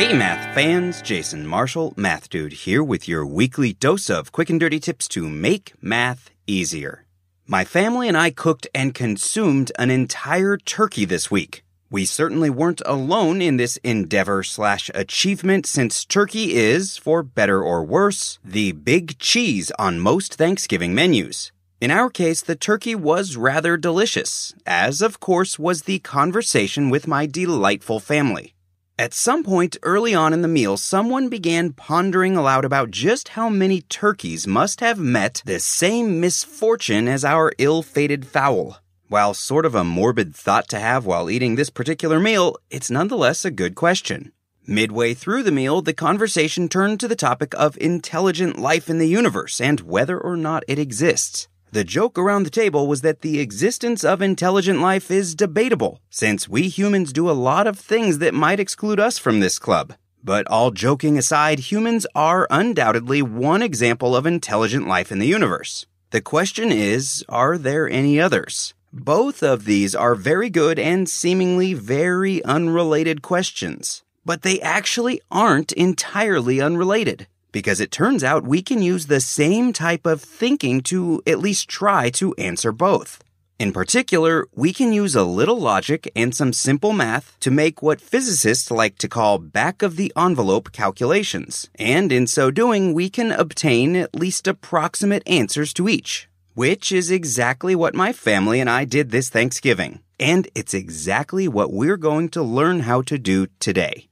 Hey, math fans, Jason Marshall, Math Dude here with your weekly dose of quick and dirty tips to make math easier. My family and I cooked and consumed an entire turkey this week. We certainly weren't alone in this endeavor slash achievement since turkey is, for better or worse, the big cheese on most Thanksgiving menus. In our case, the turkey was rather delicious, as of course was the conversation with my delightful family. At some point early on in the meal, someone began pondering aloud about just how many turkeys must have met the same misfortune as our ill fated fowl. While sort of a morbid thought to have while eating this particular meal, it's nonetheless a good question. Midway through the meal, the conversation turned to the topic of intelligent life in the universe and whether or not it exists. The joke around the table was that the existence of intelligent life is debatable, since we humans do a lot of things that might exclude us from this club. But all joking aside, humans are undoubtedly one example of intelligent life in the universe. The question is, are there any others? Both of these are very good and seemingly very unrelated questions. But they actually aren't entirely unrelated because it turns out we can use the same type of thinking to at least try to answer both. In particular, we can use a little logic and some simple math to make what physicists like to call back of the envelope calculations. And in so doing, we can obtain at least approximate answers to each, which is exactly what my family and I did this Thanksgiving. And it's exactly what we're going to learn how to do today.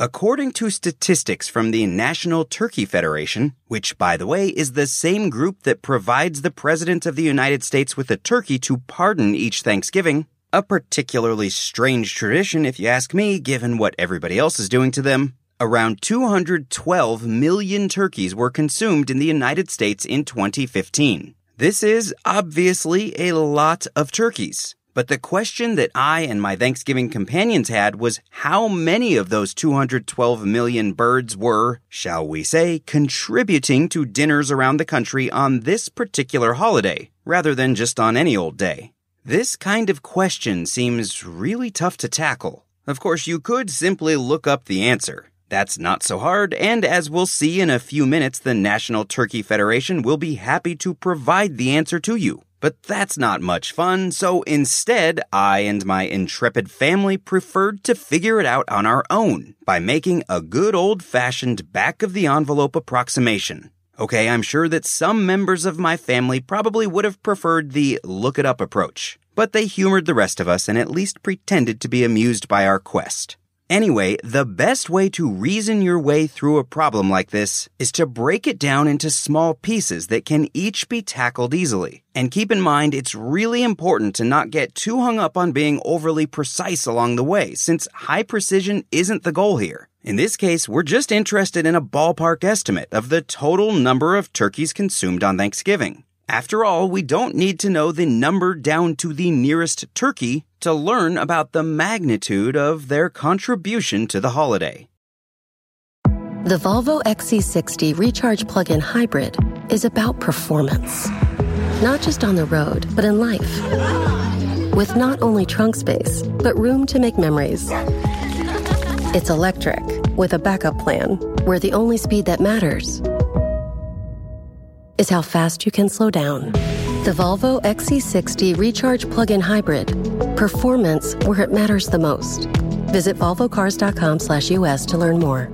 According to statistics from the National Turkey Federation, which, by the way, is the same group that provides the President of the United States with a turkey to pardon each Thanksgiving, a particularly strange tradition, if you ask me, given what everybody else is doing to them, around 212 million turkeys were consumed in the United States in 2015. This is obviously a lot of turkeys. But the question that I and my Thanksgiving companions had was how many of those 212 million birds were, shall we say, contributing to dinners around the country on this particular holiday, rather than just on any old day. This kind of question seems really tough to tackle. Of course, you could simply look up the answer. That's not so hard, and as we'll see in a few minutes, the National Turkey Federation will be happy to provide the answer to you. But that's not much fun, so instead, I and my intrepid family preferred to figure it out on our own by making a good old fashioned back of the envelope approximation. Okay, I'm sure that some members of my family probably would have preferred the look it up approach, but they humored the rest of us and at least pretended to be amused by our quest. Anyway, the best way to reason your way through a problem like this is to break it down into small pieces that can each be tackled easily. And keep in mind, it's really important to not get too hung up on being overly precise along the way, since high precision isn't the goal here. In this case, we're just interested in a ballpark estimate of the total number of turkeys consumed on Thanksgiving. After all, we don't need to know the number down to the nearest turkey to learn about the magnitude of their contribution to the holiday. The Volvo XC60 Recharge Plug in Hybrid is about performance. Not just on the road, but in life. With not only trunk space, but room to make memories. It's electric with a backup plan where the only speed that matters is how fast you can slow down. The Volvo XC60 Recharge Plug-in Hybrid. Performance where it matters the most. Visit volvocars.com/us to learn more.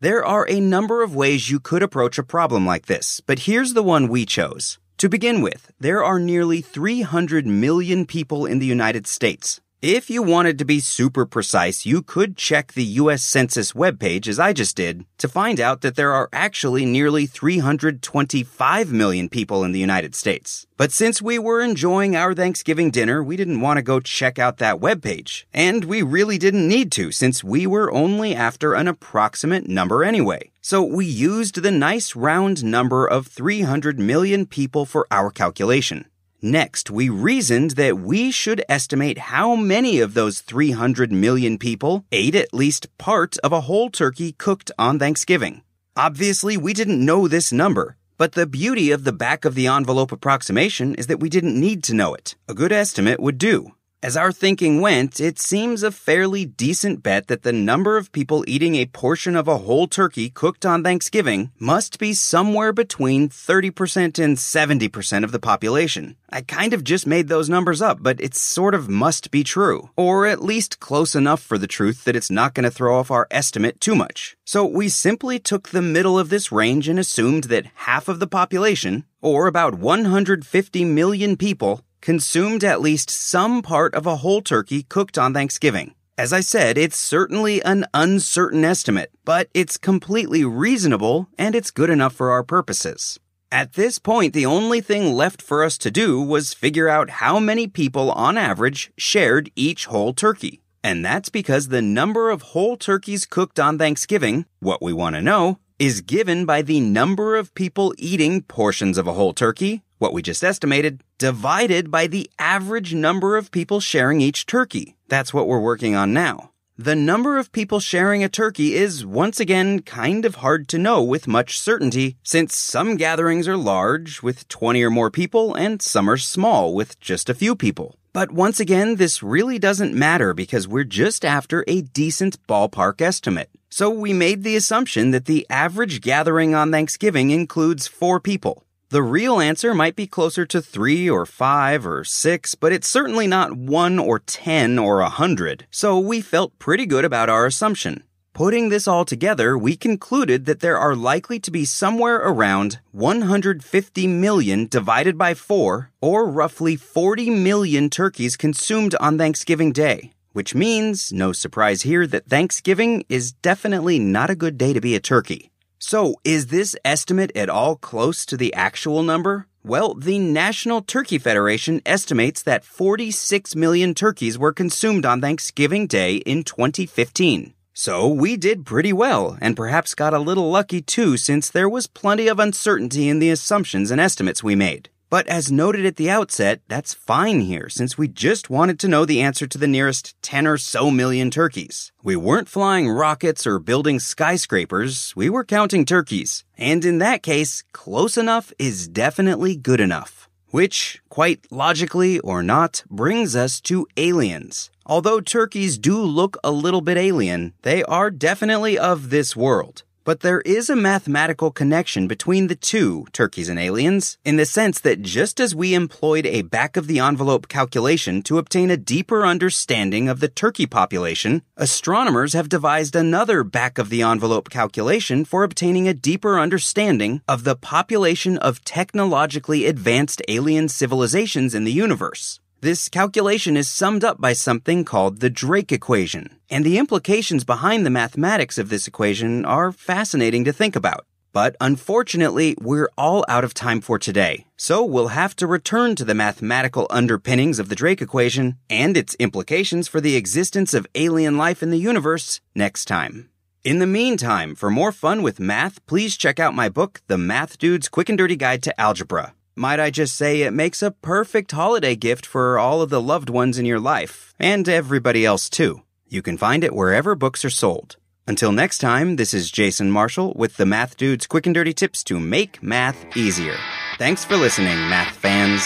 There are a number of ways you could approach a problem like this, but here's the one we chose. To begin with, there are nearly 300 million people in the United States. If you wanted to be super precise, you could check the US Census webpage, as I just did, to find out that there are actually nearly 325 million people in the United States. But since we were enjoying our Thanksgiving dinner, we didn't want to go check out that webpage. And we really didn't need to, since we were only after an approximate number anyway. So we used the nice round number of 300 million people for our calculation. Next, we reasoned that we should estimate how many of those 300 million people ate at least part of a whole turkey cooked on Thanksgiving. Obviously, we didn't know this number, but the beauty of the back of the envelope approximation is that we didn't need to know it. A good estimate would do. As our thinking went, it seems a fairly decent bet that the number of people eating a portion of a whole turkey cooked on Thanksgiving must be somewhere between 30% and 70% of the population. I kind of just made those numbers up, but it sort of must be true. Or at least close enough for the truth that it's not going to throw off our estimate too much. So we simply took the middle of this range and assumed that half of the population, or about 150 million people, consumed at least some part of a whole turkey cooked on Thanksgiving. As I said, it's certainly an uncertain estimate, but it's completely reasonable and it's good enough for our purposes. At this point, the only thing left for us to do was figure out how many people on average shared each whole turkey. And that's because the number of whole turkeys cooked on Thanksgiving, what we want to know, is given by the number of people eating portions of a whole turkey, what we just estimated, divided by the average number of people sharing each turkey. That's what we're working on now. The number of people sharing a turkey is once again kind of hard to know with much certainty, since some gatherings are large with 20 or more people and some are small with just a few people. But once again, this really doesn't matter because we're just after a decent ballpark estimate. So we made the assumption that the average gathering on Thanksgiving includes four people. The real answer might be closer to three or five or six, but it's certainly not one or ten or a hundred, so we felt pretty good about our assumption. Putting this all together, we concluded that there are likely to be somewhere around 150 million divided by 4, or roughly 40 million turkeys consumed on Thanksgiving Day. Which means, no surprise here, that Thanksgiving is definitely not a good day to be a turkey. So, is this estimate at all close to the actual number? Well, the National Turkey Federation estimates that 46 million turkeys were consumed on Thanksgiving Day in 2015. So we did pretty well, and perhaps got a little lucky too, since there was plenty of uncertainty in the assumptions and estimates we made. But as noted at the outset, that's fine here since we just wanted to know the answer to the nearest 10 or so million turkeys. We weren't flying rockets or building skyscrapers, we were counting turkeys. And in that case, close enough is definitely good enough. Which, quite logically or not, brings us to aliens. Although turkeys do look a little bit alien, they are definitely of this world. But there is a mathematical connection between the two, turkeys and aliens, in the sense that just as we employed a back of the envelope calculation to obtain a deeper understanding of the turkey population, astronomers have devised another back of the envelope calculation for obtaining a deeper understanding of the population of technologically advanced alien civilizations in the universe. This calculation is summed up by something called the Drake equation, and the implications behind the mathematics of this equation are fascinating to think about. But unfortunately, we're all out of time for today, so we'll have to return to the mathematical underpinnings of the Drake equation and its implications for the existence of alien life in the universe next time. In the meantime, for more fun with math, please check out my book, The Math Dude's Quick and Dirty Guide to Algebra. Might I just say it makes a perfect holiday gift for all of the loved ones in your life, and everybody else too. You can find it wherever books are sold. Until next time, this is Jason Marshall with the Math Dude's quick and dirty tips to make math easier. Thanks for listening, math fans.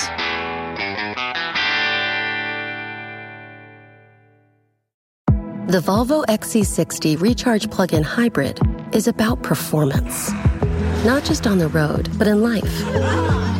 The Volvo XC60 Recharge Plug in Hybrid is about performance, not just on the road, but in life